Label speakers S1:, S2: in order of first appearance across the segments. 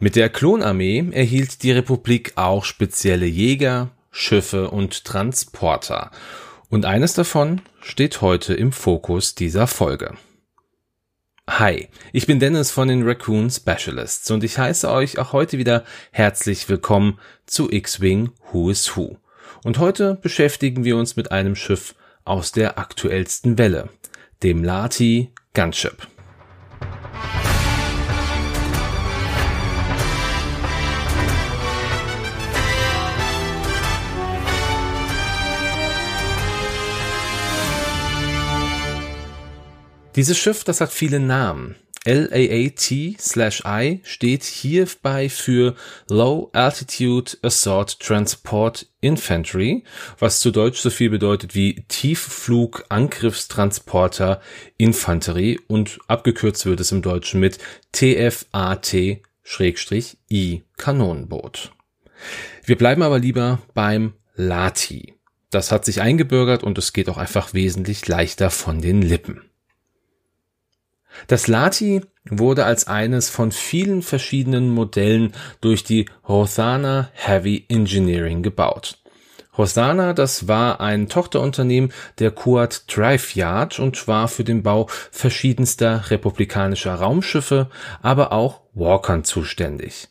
S1: Mit der Klonarmee erhielt die Republik auch spezielle Jäger, Schiffe und Transporter. Und eines davon steht heute im Fokus dieser Folge. Hi, ich bin Dennis von den Raccoon Specialists und ich heiße euch auch heute wieder herzlich willkommen zu X-Wing Who is Who. Und heute beschäftigen wir uns mit einem Schiff aus der aktuellsten Welle, dem Lati Gunship. Dieses Schiff, das hat viele Namen. LAAT slash I steht hierbei für Low Altitude Assault Transport Infantry, was zu Deutsch so viel bedeutet wie Tiefflug Angriffstransporter Infanterie und abgekürzt wird es im Deutschen mit TFAT Schrägstrich I Kanonenboot. Wir bleiben aber lieber beim Lati. Das hat sich eingebürgert und es geht auch einfach wesentlich leichter von den Lippen. Das Lati wurde als eines von vielen verschiedenen Modellen durch die Rothana Heavy Engineering gebaut. Rothana, das war ein Tochterunternehmen der Kuat Drive Yard und war für den Bau verschiedenster republikanischer Raumschiffe, aber auch Walkern zuständig.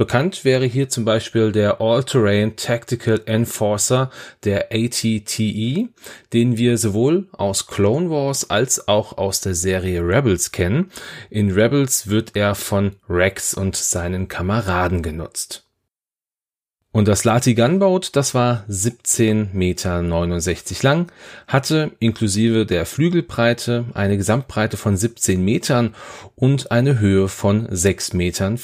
S1: Bekannt wäre hier zum Beispiel der All-Terrain Tactical Enforcer, der ATTE, den wir sowohl aus Clone Wars als auch aus der Serie Rebels kennen. In Rebels wird er von Rex und seinen Kameraden genutzt. Und das Lati Gunboat, das war 17,69 Meter lang, hatte inklusive der Flügelbreite eine Gesamtbreite von 17 Metern und eine Höhe von 6,94 Metern.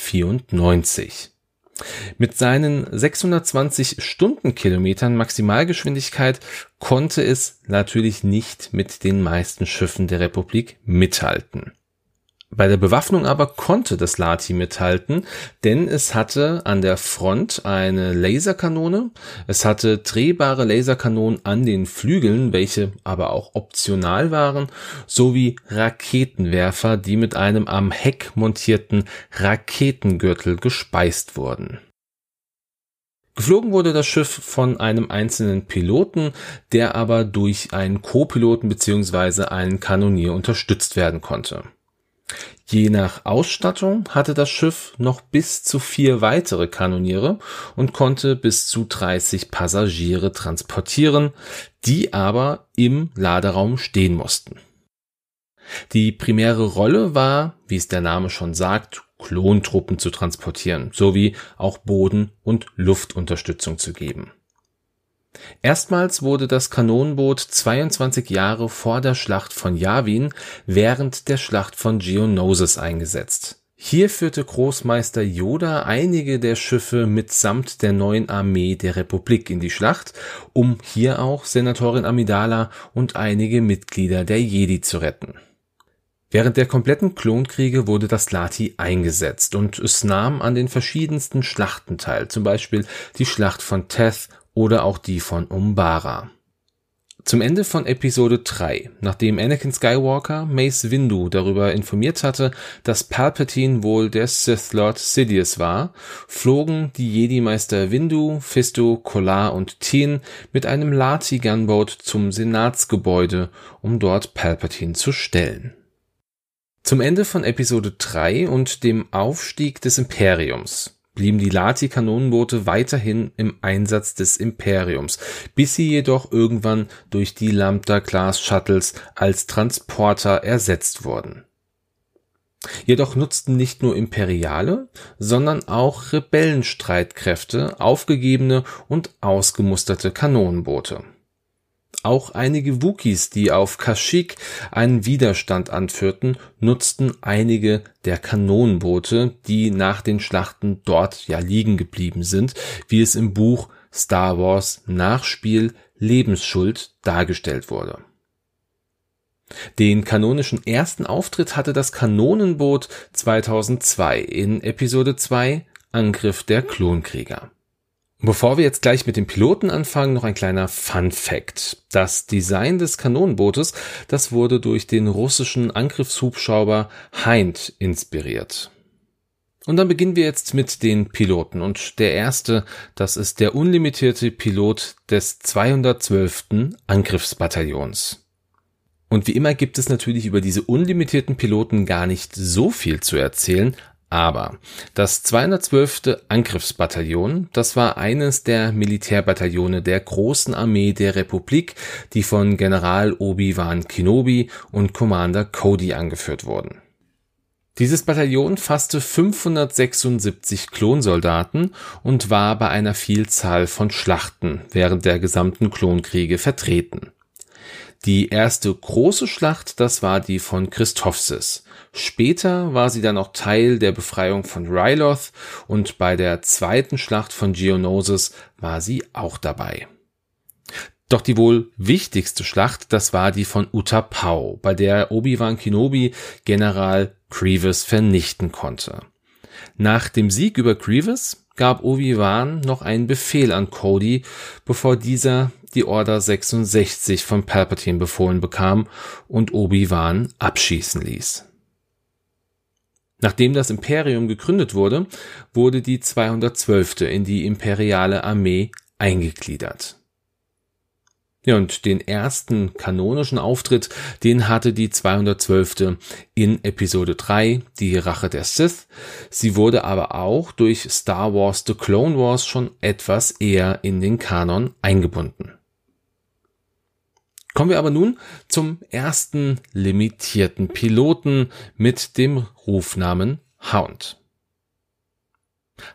S1: Mit seinen 620 Stundenkilometern Maximalgeschwindigkeit konnte es natürlich nicht mit den meisten Schiffen der Republik mithalten. Bei der Bewaffnung aber konnte das Lati mithalten, denn es hatte an der Front eine Laserkanone, es hatte drehbare Laserkanonen an den Flügeln, welche aber auch optional waren, sowie Raketenwerfer, die mit einem am Heck montierten Raketengürtel gespeist wurden. Geflogen wurde das Schiff von einem einzelnen Piloten, der aber durch einen Co-Piloten bzw. einen Kanonier unterstützt werden konnte. Je nach Ausstattung hatte das Schiff noch bis zu vier weitere Kanoniere und konnte bis zu 30 Passagiere transportieren, die aber im Laderaum stehen mussten. Die primäre Rolle war, wie es der Name schon sagt, Klontruppen zu transportieren, sowie auch Boden- und Luftunterstützung zu geben. Erstmals wurde das Kanonenboot 22 Jahre vor der Schlacht von Yavin während der Schlacht von Geonosis eingesetzt. Hier führte Großmeister Yoda einige der Schiffe mitsamt der neuen Armee der Republik in die Schlacht, um hier auch Senatorin Amidala und einige Mitglieder der Jedi zu retten. Während der kompletten Klonkriege wurde das Lati eingesetzt und es nahm an den verschiedensten Schlachten teil, zum Beispiel die Schlacht von Teth oder auch die von Umbara. Zum Ende von Episode 3, nachdem Anakin Skywalker Mace Windu darüber informiert hatte, dass Palpatine wohl der Sith Lord Sidious war, flogen die Jedi-Meister Windu, Fisto, Kolar und Tien mit einem Lati-Gunboat zum Senatsgebäude, um dort Palpatine zu stellen. Zum Ende von Episode 3 und dem Aufstieg des Imperiums blieben die Lati-Kanonenboote weiterhin im Einsatz des Imperiums, bis sie jedoch irgendwann durch die Lambda-Class-Shuttles als Transporter ersetzt wurden. Jedoch nutzten nicht nur imperiale, sondern auch Rebellenstreitkräfte aufgegebene und ausgemusterte Kanonenboote. Auch einige Wookies, die auf Kashyyyk einen Widerstand anführten, nutzten einige der Kanonenboote, die nach den Schlachten dort ja liegen geblieben sind, wie es im Buch Star Wars Nachspiel Lebensschuld dargestellt wurde. Den kanonischen ersten Auftritt hatte das Kanonenboot 2002 in Episode 2 Angriff der Klonkrieger. Bevor wir jetzt gleich mit dem Piloten anfangen, noch ein kleiner Fun Fact. Das Design des Kanonenbootes, das wurde durch den russischen Angriffshubschrauber Hind inspiriert. Und dann beginnen wir jetzt mit den Piloten. Und der erste, das ist der unlimitierte Pilot des 212. Angriffsbataillons. Und wie immer gibt es natürlich über diese unlimitierten Piloten gar nicht so viel zu erzählen, aber das 212. Angriffsbataillon, das war eines der Militärbataillone der großen Armee der Republik, die von General Obi-Wan Kenobi und Commander Cody angeführt wurden. Dieses Bataillon fasste 576 Klonsoldaten und war bei einer Vielzahl von Schlachten während der gesamten Klonkriege vertreten. Die erste große Schlacht, das war die von Christophsis. Später war sie dann auch Teil der Befreiung von Ryloth und bei der zweiten Schlacht von Geonosis war sie auch dabei. Doch die wohl wichtigste Schlacht, das war die von Utapau, bei der Obi-Wan Kenobi General Grievous vernichten konnte. Nach dem Sieg über Grievous gab Obi-Wan noch einen Befehl an Cody, bevor dieser die Order 66 von Palpatine befohlen bekam und Obi-Wan abschießen ließ. Nachdem das Imperium gegründet wurde, wurde die 212. in die imperiale Armee eingegliedert. Ja, und den ersten kanonischen Auftritt, den hatte die 212. in Episode 3, die Rache der Sith. Sie wurde aber auch durch Star Wars The Clone Wars schon etwas eher in den Kanon eingebunden. Kommen wir aber nun zum ersten limitierten Piloten mit dem Rufnamen Hound.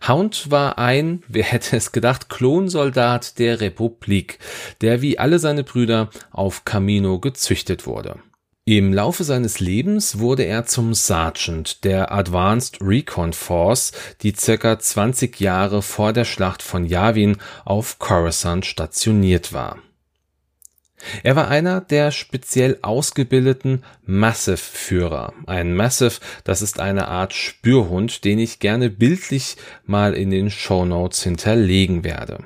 S1: Hound war ein, wer hätte es gedacht, Klonsoldat der Republik, der wie alle seine Brüder auf Camino gezüchtet wurde. Im Laufe seines Lebens wurde er zum Sergeant der Advanced Recon Force, die circa 20 Jahre vor der Schlacht von Yavin auf Coruscant stationiert war. Er war einer der speziell ausgebildeten Massive-Führer. Ein Massive, das ist eine Art Spürhund, den ich gerne bildlich mal in den Show Notes hinterlegen werde.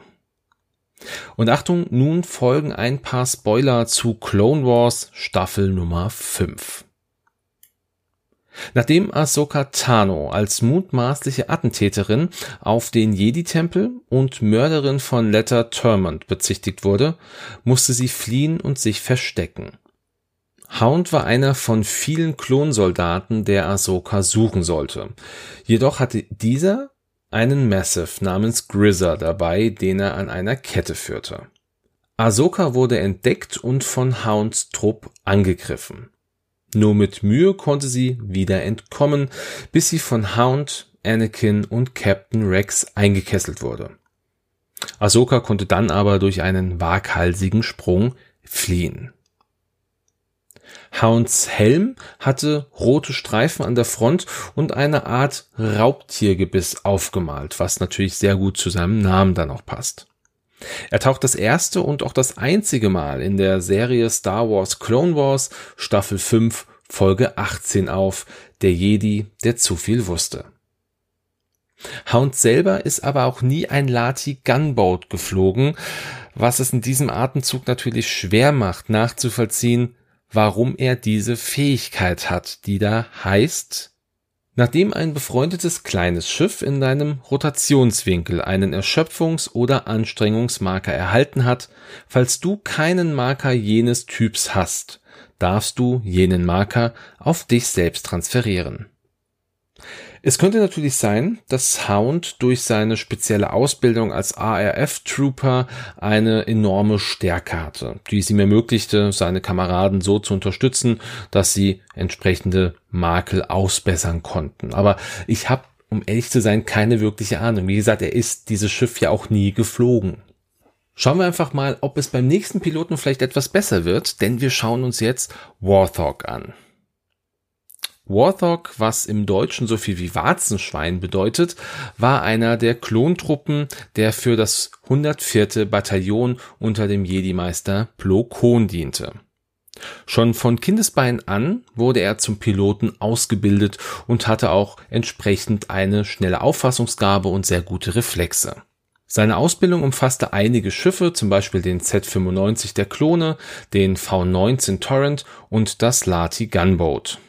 S1: Und Achtung, nun folgen ein paar Spoiler zu Clone Wars Staffel Nummer 5. Nachdem Ahsoka Tano als mutmaßliche Attentäterin auf den Jedi-Tempel und Mörderin von Letter Turmont bezichtigt wurde, musste sie fliehen und sich verstecken. Hound war einer von vielen Klonsoldaten, der Ahsoka suchen sollte. Jedoch hatte dieser einen Massive namens Grizzer dabei, den er an einer Kette führte. Ahsoka wurde entdeckt und von Hounds Trupp angegriffen. Nur mit Mühe konnte sie wieder entkommen, bis sie von Hound, Anakin und Captain Rex eingekesselt wurde. Ahsoka konnte dann aber durch einen waghalsigen Sprung fliehen. Hounds Helm hatte rote Streifen an der Front und eine Art Raubtiergebiss aufgemalt, was natürlich sehr gut zu seinem Namen dann auch passt. Er taucht das erste und auch das einzige Mal in der Serie Star Wars Clone Wars Staffel 5 Folge 18 auf, der Jedi, der zu viel wusste. Hound selber ist aber auch nie ein Lati Gunboat geflogen, was es in diesem Atemzug natürlich schwer macht nachzuvollziehen, warum er diese Fähigkeit hat, die da heißt, Nachdem ein befreundetes kleines Schiff in deinem Rotationswinkel einen Erschöpfungs- oder Anstrengungsmarker erhalten hat, falls du keinen Marker jenes Typs hast, darfst du jenen Marker auf dich selbst transferieren. Es könnte natürlich sein, dass Hound durch seine spezielle Ausbildung als ARF-Trooper eine enorme Stärke hatte, die es ihm ermöglichte, seine Kameraden so zu unterstützen, dass sie entsprechende Makel ausbessern konnten. Aber ich habe, um ehrlich zu sein, keine wirkliche Ahnung. Wie gesagt, er ist dieses Schiff ja auch nie geflogen. Schauen wir einfach mal, ob es beim nächsten Piloten vielleicht etwas besser wird, denn wir schauen uns jetzt Warthog an. Warthog, was im Deutschen so viel wie Warzenschwein bedeutet, war einer der Klontruppen, der für das 104. Bataillon unter dem Jedi-Meister Plo Koon diente. Schon von Kindesbein an wurde er zum Piloten ausgebildet und hatte auch entsprechend eine schnelle Auffassungsgabe und sehr gute Reflexe. Seine Ausbildung umfasste einige Schiffe, zum Beispiel den Z-95 der Klone, den V-19 Torrent und das Lati Gunboat.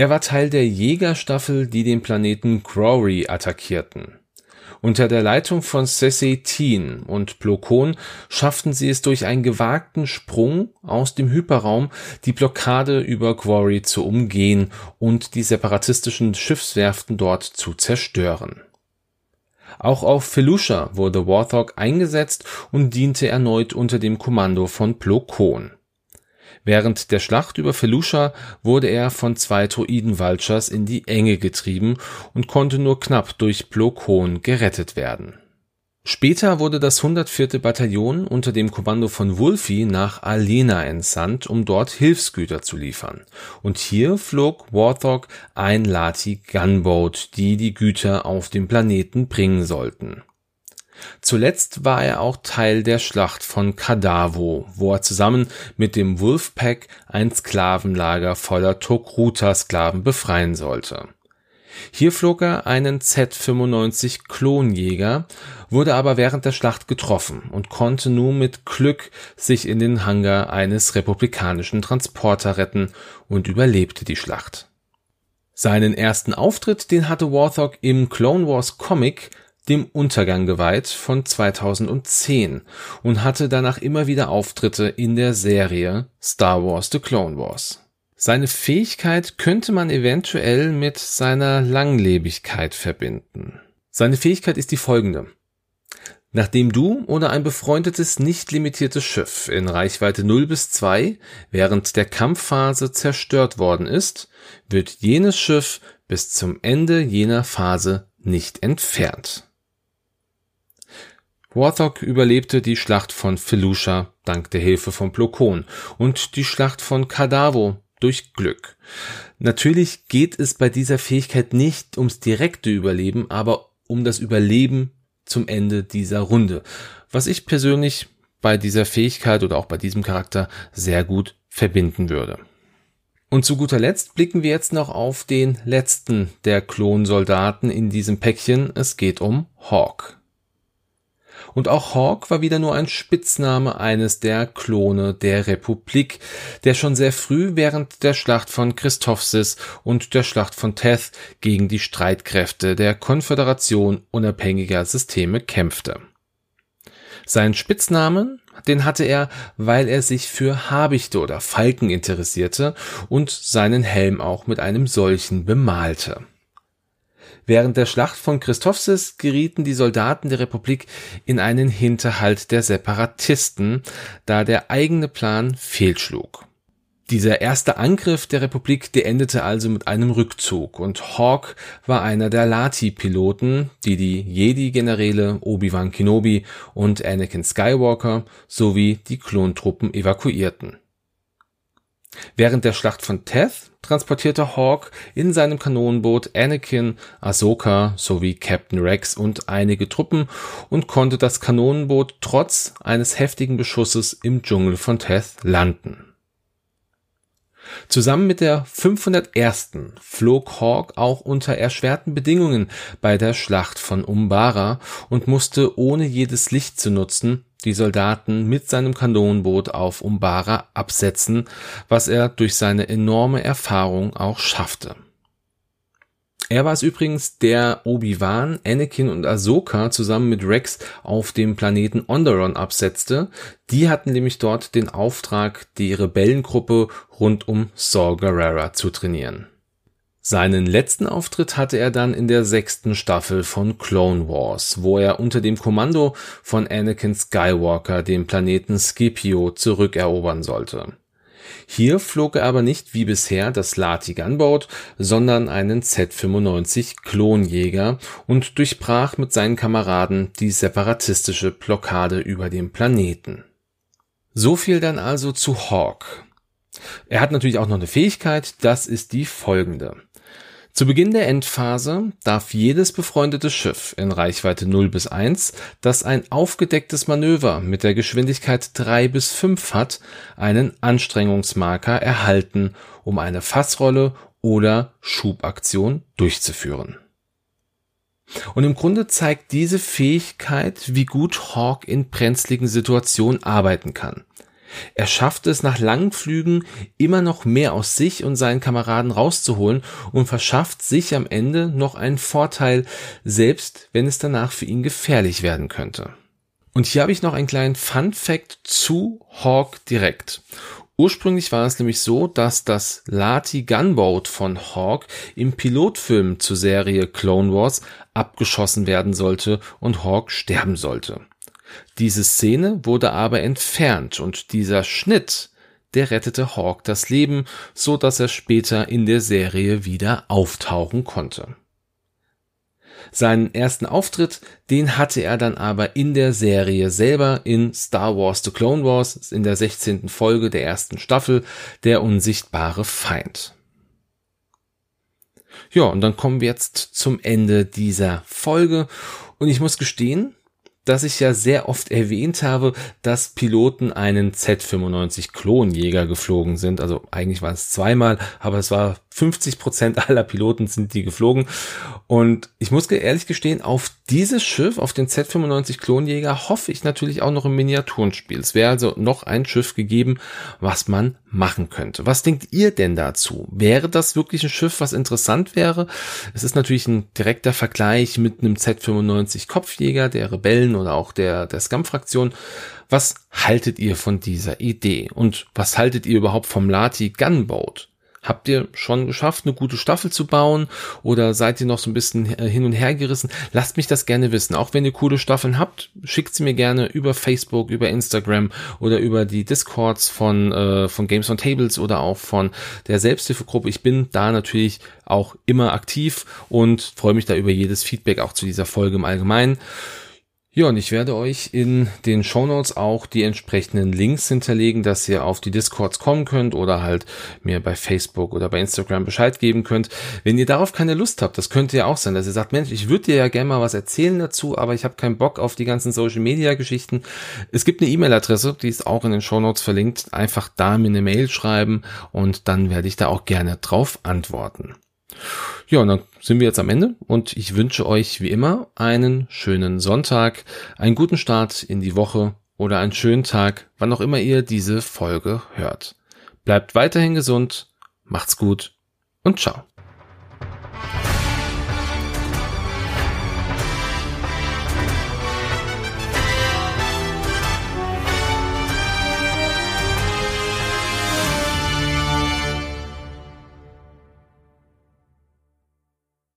S1: Er war Teil der Jägerstaffel, die den Planeten Grory attackierten. Unter der Leitung von Cessy Teen und Plokon schafften sie es durch einen gewagten Sprung aus dem Hyperraum, die Blockade über Quarry zu umgehen und die separatistischen Schiffswerften dort zu zerstören. Auch auf Felucia wurde Warthog eingesetzt und diente erneut unter dem Kommando von Plokon. Während der Schlacht über Felucia wurde er von zwei Droiden-Vultures in die Enge getrieben und konnte nur knapp durch Plo gerettet werden. Später wurde das 104. Bataillon unter dem Kommando von Wolfie nach Alena entsandt, um dort Hilfsgüter zu liefern. Und hier flog Warthog ein Lati Gunboat, die die Güter auf den Planeten bringen sollten. Zuletzt war er auch Teil der Schlacht von Kadavo, wo er zusammen mit dem Wolfpack ein Sklavenlager voller Tokruta-Sklaven befreien sollte. Hier flog er einen Z-95 Klonjäger, wurde aber während der Schlacht getroffen und konnte nur mit Glück sich in den Hangar eines republikanischen Transporter retten und überlebte die Schlacht. Seinen ersten Auftritt, den hatte Warthog im Clone Wars Comic dem Untergang geweiht von 2010 und hatte danach immer wieder Auftritte in der Serie Star Wars The Clone Wars. Seine Fähigkeit könnte man eventuell mit seiner Langlebigkeit verbinden. Seine Fähigkeit ist die folgende. Nachdem du oder ein befreundetes nicht limitiertes Schiff in Reichweite 0 bis 2 während der Kampfphase zerstört worden ist, wird jenes Schiff bis zum Ende jener Phase nicht entfernt. Warthog überlebte die Schlacht von Felucia dank der Hilfe von Plokon und die Schlacht von Kadavo durch Glück. Natürlich geht es bei dieser Fähigkeit nicht ums direkte Überleben, aber um das Überleben zum Ende dieser Runde, was ich persönlich bei dieser Fähigkeit oder auch bei diesem Charakter sehr gut verbinden würde. Und zu guter Letzt blicken wir jetzt noch auf den letzten der Klonsoldaten in diesem Päckchen. Es geht um Hawk. Und auch Hawk war wieder nur ein Spitzname eines der Klone der Republik, der schon sehr früh während der Schlacht von Christophsis und der Schlacht von Teth gegen die Streitkräfte der Konföderation unabhängiger Systeme kämpfte. Seinen Spitznamen, den hatte er, weil er sich für Habichte oder Falken interessierte und seinen Helm auch mit einem solchen bemalte. Während der Schlacht von Christophsis gerieten die Soldaten der Republik in einen Hinterhalt der Separatisten, da der eigene Plan fehlschlug. Dieser erste Angriff der Republik, der endete also mit einem Rückzug und Hawk war einer der Lati-Piloten, die die Jedi-Generäle Obi-Wan Kenobi und Anakin Skywalker sowie die Klontruppen evakuierten. Während der Schlacht von Teth transportierte Hawk in seinem Kanonenboot Anakin, Ahsoka sowie Captain Rex und einige Truppen und konnte das Kanonenboot trotz eines heftigen Beschusses im Dschungel von Teth landen. Zusammen mit der 501. flog Hawk auch unter erschwerten Bedingungen bei der Schlacht von Umbara und musste ohne jedes Licht zu nutzen die Soldaten mit seinem Kanonenboot auf Umbara absetzen, was er durch seine enorme Erfahrung auch schaffte. Er war es übrigens, der Obi-Wan, Anakin und Ahsoka zusammen mit Rex auf dem Planeten Onderon absetzte. Die hatten nämlich dort den Auftrag, die Rebellengruppe rund um Saw Gerrera zu trainieren. Seinen letzten Auftritt hatte er dann in der sechsten Staffel von Clone Wars, wo er unter dem Kommando von Anakin Skywalker den Planeten Scipio zurückerobern sollte. Hier flog er aber nicht wie bisher das Lati Gunboat, sondern einen Z-95 Klonjäger und durchbrach mit seinen Kameraden die separatistische Blockade über dem Planeten. So viel dann also zu Hawk. Er hat natürlich auch noch eine Fähigkeit, das ist die folgende. Zu Beginn der Endphase darf jedes befreundete Schiff in Reichweite 0 bis 1, das ein aufgedecktes Manöver mit der Geschwindigkeit 3 bis 5 hat, einen Anstrengungsmarker erhalten, um eine Fassrolle oder Schubaktion durchzuführen. Und im Grunde zeigt diese Fähigkeit, wie gut Hawk in brenzligen Situationen arbeiten kann. Er schafft es nach langen Flügen immer noch mehr aus sich und seinen Kameraden rauszuholen und verschafft sich am Ende noch einen Vorteil, selbst wenn es danach für ihn gefährlich werden könnte. Und hier habe ich noch einen kleinen Fun Fact zu Hawk direkt. Ursprünglich war es nämlich so, dass das Lati Gunboat von Hawk im Pilotfilm zur Serie Clone Wars abgeschossen werden sollte und Hawk sterben sollte. Diese Szene wurde aber entfernt und dieser Schnitt, der rettete Hawk das Leben, so dass er später in der Serie wieder auftauchen konnte. Seinen ersten Auftritt, den hatte er dann aber in der Serie selber in Star Wars The Clone Wars in der 16. Folge der ersten Staffel, der unsichtbare Feind. Ja, und dann kommen wir jetzt zum Ende dieser Folge und ich muss gestehen, dass ich ja sehr oft erwähnt habe, dass Piloten einen Z95 Klonjäger geflogen sind. Also eigentlich war es zweimal, aber es war 50 Prozent aller Piloten sind die geflogen. Und ich muss ehrlich gestehen, auf dieses Schiff, auf den Z95 Klonjäger, hoffe ich natürlich auch noch im Miniaturenspiel. Es wäre also noch ein Schiff gegeben, was man machen könnte. Was denkt ihr denn dazu? Wäre das wirklich ein Schiff, was interessant wäre? Es ist natürlich ein direkter Vergleich mit einem Z95 Kopfjäger der Rebellen oder auch der, der Scum-Fraktion. Was haltet ihr von dieser Idee? Und was haltet ihr überhaupt vom Lati Gunboat? Habt ihr schon geschafft, eine gute Staffel zu bauen oder seid ihr noch so ein bisschen äh, hin und her gerissen? Lasst mich das gerne wissen. Auch wenn ihr coole Staffeln habt, schickt sie mir gerne über Facebook, über Instagram oder über die Discords von, äh, von Games on Tables oder auch von der Selbsthilfegruppe. Ich bin da natürlich auch immer aktiv und freue mich da über jedes Feedback auch zu dieser Folge im Allgemeinen. Ja, und ich werde euch in den Show Notes auch die entsprechenden Links hinterlegen, dass ihr auf die Discords kommen könnt oder halt mir bei Facebook oder bei Instagram Bescheid geben könnt. Wenn ihr darauf keine Lust habt, das könnte ja auch sein, dass ihr sagt, Mensch, ich würde dir ja gerne mal was erzählen dazu, aber ich habe keinen Bock auf die ganzen Social Media Geschichten. Es gibt eine E-Mail-Adresse, die ist auch in den Show Notes verlinkt. Einfach da mir eine Mail schreiben und dann werde ich da auch gerne drauf antworten. Ja, und dann sind wir jetzt am Ende und ich wünsche euch wie immer einen schönen Sonntag, einen guten Start in die Woche oder einen schönen Tag, wann auch immer ihr diese Folge hört. Bleibt weiterhin gesund, macht's gut und ciao.